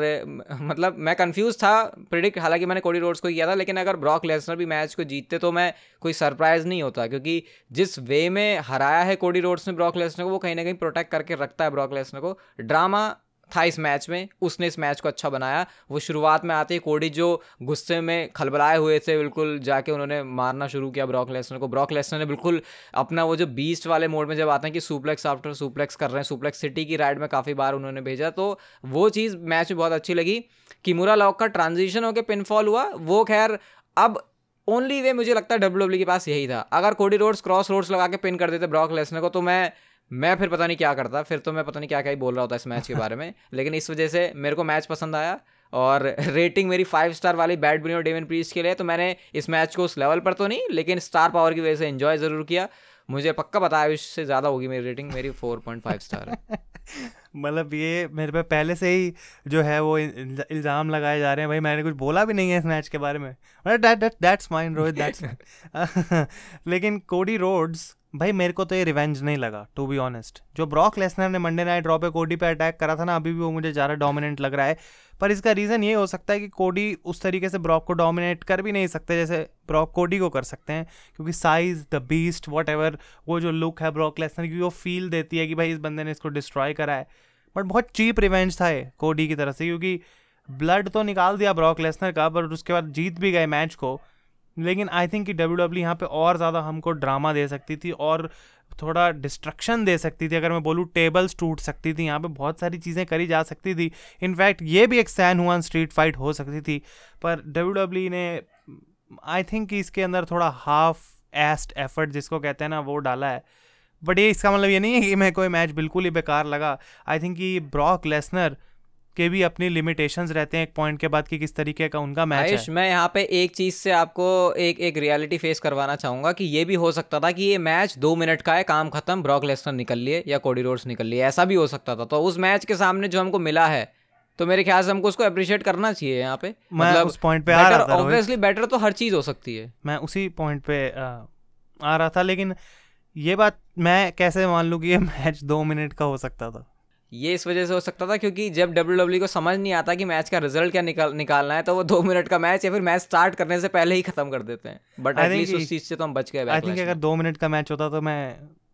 मतलब मैं कंफ्यूज था प्रिडिक्ट हालाँकि मैंने कोडी रोड्स को किया था, लेकिन अगर ब्रॉक लेसनर भी मैच को जीतते तो मैं कोई सरप्राइज़ नहीं होता, क्योंकि जिस वे में हराया है कोडी रोड्स ने ब्रॉक लेसनर को, वो कहीं ना कहीं प्रोटेक्ट करके रखता है ब्रॉक लेसनर को। ड्रामा था इस मैच में, उसने इस मैच को अच्छा बनाया। वो शुरुआत में आते ही कोडी जो गुस्से में खलबलाए हुए थे, बिल्कुल जाके उन्होंने मारना शुरू किया ब्रॉक लेसनर को। ब्रॉक लेसनर ने बिल्कुल अपना वो जो बीस्ट वाले मोड में जब आते हैं कि सुप्लेक्स आफ्टर सुप्लेक्स कर रहे हैं, सुप्लेक्स सिटी की राइड में काफ़ी बार उन्होंने भेजा तो वो चीज़ मैच में बहुत अच्छी लगी। कि मुरा लॉक का ट्रांजिशन होकर पिनफॉल हुआ, वो खैर अब ओनली वे मुझे लगता है डब्ल्यू के पास यही था। अगर कोडी रोड्स, क्रॉस रोड्स लगा के पिन कर देते ब्रॉक लेसनर को तो मैं मैं फिर पता नहीं क्या करता फिर तो मैं पता नहीं क्या क्या ही बोल रहा होता इस मैच के बारे में लेकिन इस वजह से मेरे को मैच पसंद आया और रेटिंग मेरी फाइव स्टार वाली बैट बनी और डेवन प्रीस के लिए तो मैंने इस मैच को उस लेवल पर तो नहीं लेकिन स्टार पावर की वजह से इन्जॉय ज़रूर किया। मुझे पक्का पता है इससे ज़्यादा होगी मेरी रेटिंग मेरी फोर पॉइंट फाइव स्टार है। मतलब ये मेरे पे पहले से ही जो है वो इल्ज़ाम लगाए जा रहे हैं भाई मैंने कुछ बोला भी नहीं है इस मैच के बारे में। दैट्स माइन रोहित दैट्स लेकिन कोडी रोड्स भाई मेरे को तो ये रिवेंज नहीं लगा टू बी ऑनेस्ट जो ब्रॉक लेसनर ने मंडे नाइट ड्रॉ पे कोडी पे अटैक करा था ना, अभी भी वो मुझे ज़्यादा डोमिनेंट लग रहा है। पर इसका रीज़न ये हो सकता है कि कोडी उस तरीके से ब्रॉक को डोमिनेट कर भी नहीं सकते, जैसे ब्रॉक कोडी को कर सकते हैं, क्योंकि size the beast whatever वो जो लुक है ब्रॉक लेसनर की, वो फील देती है कि भाई इस बंदे ने इसको डिस्ट्रॉय करा है। बट बहुत चीप रिवेंज था ये कोडी की तरफ़ से, क्योंकि ब्लड तो निकाल दिया ब्रॉक लेसनर का, पर उसके बाद जीत भी गए मैच को। लेकिन आई थिंक कि डब्ल्यू डब्ल्यू यहाँ पे और ज़्यादा हमको ड्रामा दे सकती थी और थोड़ा डिस्ट्रक्शन दे सकती थी। अगर मैं बोलूँ टेबल्स टूट सकती थी, यहाँ पे बहुत सारी चीज़ें करी जा सकती थी। इनफैक्ट ये भी एक सैन हुआ स्ट्रीट फाइट हो सकती थी। पर डब्ल्यू डब्ल्यू ने आई थिंक कि इसके अंदर थोड़ा हाफ़ एस्ट एफर्ट जिसको कहते हैं ना, वो डाला है। बट ये इसका मतलब ये नहीं है कि मैं कोई मैच बिल्कुल ही बेकार लगा। आई थिंक कि ब्रॉक लेसनर के भी अपनी लिमिटेशंस रहते हैं एक पॉइंट के बाद कि किस तरीके का उनका मैच है। मैं यहाँ पे एक चीज़ से आपको एक एक रियलिटी फेस करवाना चाहूँगा कि ये भी हो सकता था कि ये मैच दो मिनट का है काम खत्म ब्रॉक लेसनर निकल लिए या कोडी रोड्स निकल लिए ऐसा भी हो सकता था। तो उस मैच के सामने जो हमको मिला है तो मेरे ख्याल से हमको उसको अप्रिशिएट करना चाहिए यहाँ पे। मैं मतलब उस पॉइंट पे आ रहा था ऑब्वियसली बेटर तो हर चीज़ हो सकती है। मैं उसी पॉइंट पे आ रहा था लेकिन ये बात मैं कैसे मान लूँ कि ये मैच दो मिनट का हो सकता था? ये इस वजह से हो सकता था क्योंकि जब डब्ल्यू e को समझ नहीं आता कि मैच का रिज़ल्ट क्या निकाल निकालना है तो वो दो मिनट का मैच या फिर मैच स्टार्ट करने से पहले ही खत्म कर देते हैं। बट एटलीस्ट उस चीज़ से तो हम बच गए आई थिंक अगर दो मिनट का मैच होता तो मैं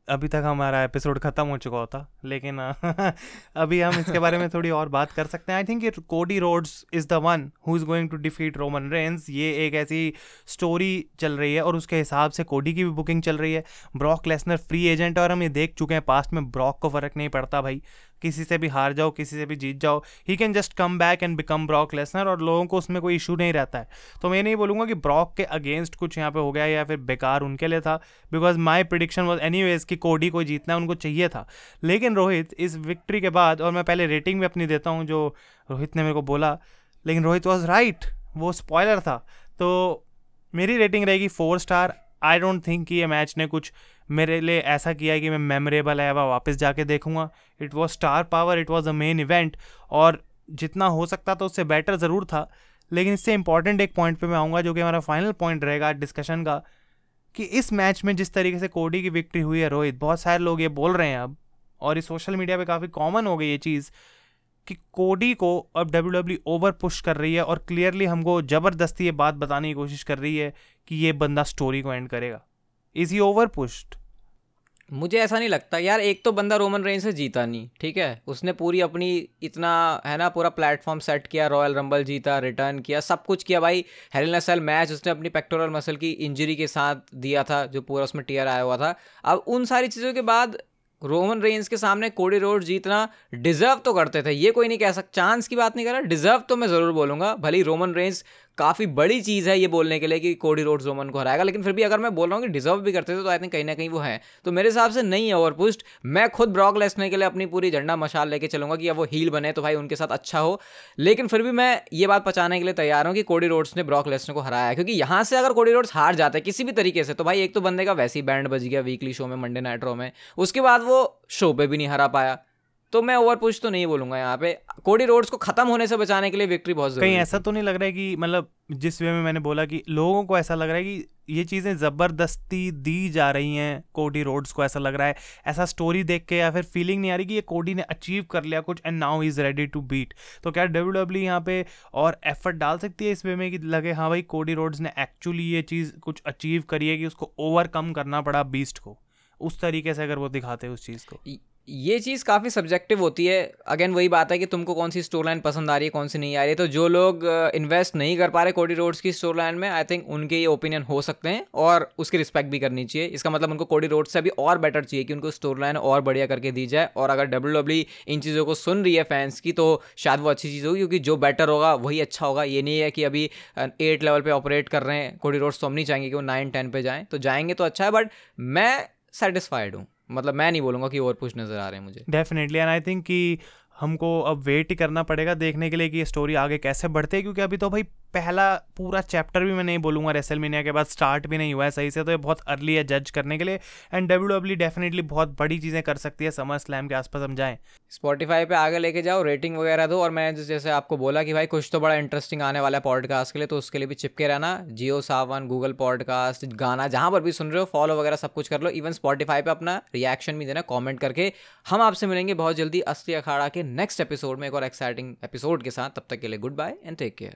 अभी तक हमारा एपिसोड ख़त्म हो चुका होता लेकिन अभी हम इसके बारे में थोड़ी और बात कर सकते हैं। I think Cody Rhodes is the one who is going to defeat Roman Reigns ये एक ऐसी स्टोरी चल रही है और उसके हिसाब से कोडी की भी बुकिंग चल रही है। ब्रॉक लेसनर फ्री एजेंट और हम ये देख चुके हैं पास्ट में ब्रॉक को फ़र्क नहीं पड़ता भाई। किसी से भी हार जाओ, किसी से भी जीत जाओ he can just come back and become Brock Lesnar और लोगों को उसमें कोई इशू नहीं रहता है। तो मैं नहीं बोलूँगा कि ब्रॉक के अगेंस्ट कुछ यहाँ पे हो गया या फिर बेकार उनके लिए था because my prediction was anyways कि कोडी को जीतना है, उनको चाहिए था। लेकिन रोहित इस विक्ट्री के बाद, और मैं पहले रेटिंग भी अपनी देता हूँ, जो रोहित ने मेरे को बोला, लेकिन रोहित वॉज़ राइट वो स्पॉयलर था। तो मेरी रेटिंग रहेगी four star I don't think कि ये मैच ने कुछ मेरे लिए ऐसा किया है कि मैं मेमोरेबल है, वह वापस जाके देखूँगा। It was star power it was a main event और जितना हो सकता था उससे बेटर ज़रूर था। लेकिन इससे इंपॉर्टेंट एक पॉइंट पे मैं आऊँगा, जो कि हमारा फाइनल पॉइंट रहेगा डिस्कशन का, कि इस मैच में जिस तरीके से कोडी की विक्ट्री हुई है, रोहित, बहुत सारे लोग ये बोल रहे हैं अब, और ये सोशल मीडिया पे काफ़ी कॉमन हो गई ये चीज़। कि कोडी को अब डब्ल्यू डब्ल्यू ओवर पुश कर रही है और क्लियरली हमको ज़बरदस्ती ये बात बताने की कोशिश कर रही है कि ये बंदा स्टोरी को एंड करेगा। इज़ ही ओवर पुश्ड मुझे ऐसा नहीं लगता। यार, एक तो बंदा रोमन रेंज से जीता नहीं, ठीक है? उसने पूरी अपनी इतना, है ना, पूरा प्लेटफॉर्म सेट किया रॉयल रंबल जीता रिटर्न किया, सब कुछ किया भाई। हेरिल नसल मैच उसने अपनी पेक्टोरल मसल की इंजरी के साथ दिया था, जो पूरा उसमें टीयर आया हुआ था। अब उन सारी चीज़ों के बाद रोमन रेंज के सामने कोडी रोड जीतना डिजर्व तो करते थे। ये कोई नहीं कह सकता चांस की बात नहीं कर रहा, डिजर्व तो मैं ज़रूर बोलूँगा। भले रोमन रेंज काफ़ी बड़ी चीज़ है ये बोलने के लिए कि कोडी रोड रोमन को हराएगा, लेकिन फिर भी अगर मैं बोल रहा हूँ कि डिजर्व भी करते थे तो आई थिंक कहीं ना कहीं वो है। तो मेरे हिसाब से नहीं है ओवरपुस्ट मैं खुद ब्रॉक लेसने के लिए अपनी पूरी झंडा मशाल लेके चलूँगा कि अब वो हील बने तो भाई उनके साथ अच्छा हो। लेकिन फिर भी मैं ये बात पचाने के लिए तैयार हूँ कि कोडी रोड्स ने ब्रॉक लेसने को हराया क्योंकि यहाँ से अगर कोडी रोड्स हार जाते किसी भी तरीके से तो भाई एक तो बंदे का वैसे ही बैंड बज गया वीकली शो में, मंडे नाइट रो में। उसके बाद वो शो पे भी नहीं हरा पाया। तो मैं ओवर पुश तो नहीं बोलूँगा यहाँ पे। कोडी रोड्स को खत्म होने से बचाने के लिए विक्ट्री बहुत ज़रूरी कहीं ऐसा तो नहीं लग रहा है कि मतलब जिस वे में मैंने बोला कि लोगों को ऐसा लग रहा है कि ये चीज़ें ज़बरदस्ती दी जा रही हैं कोडी रोड्स को ऐसा लग रहा है। ऐसा स्टोरी देख के या फिर फीलिंग नहीं आ रही कि ये कोडी ने अचीव कर लिया कुछ and now is ready to beat तो क्या डब्ल्यू डब्ल्यू यहाँ पे और एफर्ट डाल सकती है इस वे में कि लगे हाँ भाई कोडी रोड्स ने एक्चुअली ये चीज़ कुछ अचीव करी है कि उसको ओवरकम करना पड़ा बीस्ट को। उस तरीके से अगर वो दिखाते हैं उस चीज़ को। ये चीज़ काफ़ी सब्जेक्टिव होती है। अगेन वही बात है कि तुमको कौन सी स्टोर लाइन पसंद आ रही है, कौन सी नहीं आ रही है। तो जो लोग इन्वेस्ट नहीं कर पा रहे कोडी रोड्स की स्टोर लाइन में आई थिंक उनके ये ओपिनियन हो सकते हैं और उसकी रिस्पेक्ट भी करनी चाहिए। इसका मतलब उनको कोडी रोड से अभी और बेटर चाहिए कि उनको स्टोर लाइन और बढ़िया करके दी जाए। और अगर डब्ल्यू डब्ल्यू इन चीज़ों को सुन रही है फैंस की तो शायद वो अच्छी चीज़ होगी, क्योंकि जो बेटर होगा, वही अच्छा होगा। ये नहीं है कि अभी एट लेवल पर ऑपरेट कर रहे हैं कोडी रोड्स तो हम नहीं चाहेंगे कि वो नाइन टेन पर जाएँ। तो जाएँगे तो अच्छा है बट मैं सेटिस्फाइड हूँ। मतलब मैं नहीं बोलूँगा कि और पुश नज़र आ रहे हैं मुझे। डेफिनेटली एंड आई थिंक कि हमको अब वेट ही करना पड़ेगा देखने के लिए कि ये स्टोरी आगे कैसे बढ़ते है, क्योंकि अभी तो भाई पहला पूरा चैप्टर भी मैं नहीं बोलूँगा रेसल मीनिया के बाद स्टार्ट भी नहीं हुआ है सही से तो ये बहुत अर्ली है जज करने के लिए। एंड डब्ल्यू डब्ल्यू डेफिनेटली बहुत बड़ी चीज़ें कर सकती है समर स्लैम के आसपास, हम जाएँ। स्पॉटीफाई पे आगे लेके जाओ रेटिंग वगैरह दो। और मैंने जैसे आपको बोला कि भाई, कुछ तो बड़ा इंटरेस्टिंग आने वाला है पॉडकास्ट के लिए तो उसके लिए भी चिपके रहना। जियो सावन गूगल पॉडकास्ट गाना जहाँ पर भी सुन रहे हो फॉलो वगैरह सब कुछ कर लो। इवन स्पॉटीफाई पे अपना रिएक्शन भी देना कॉमेंट करके। हम आपसे मिलेंगे बहुत जल्दी, असली अखाड़ा के नेक्स्ट एपिसोड में एक और एक्साइटिंग एपिसोड के साथ। तब तक के लिए good bye and take care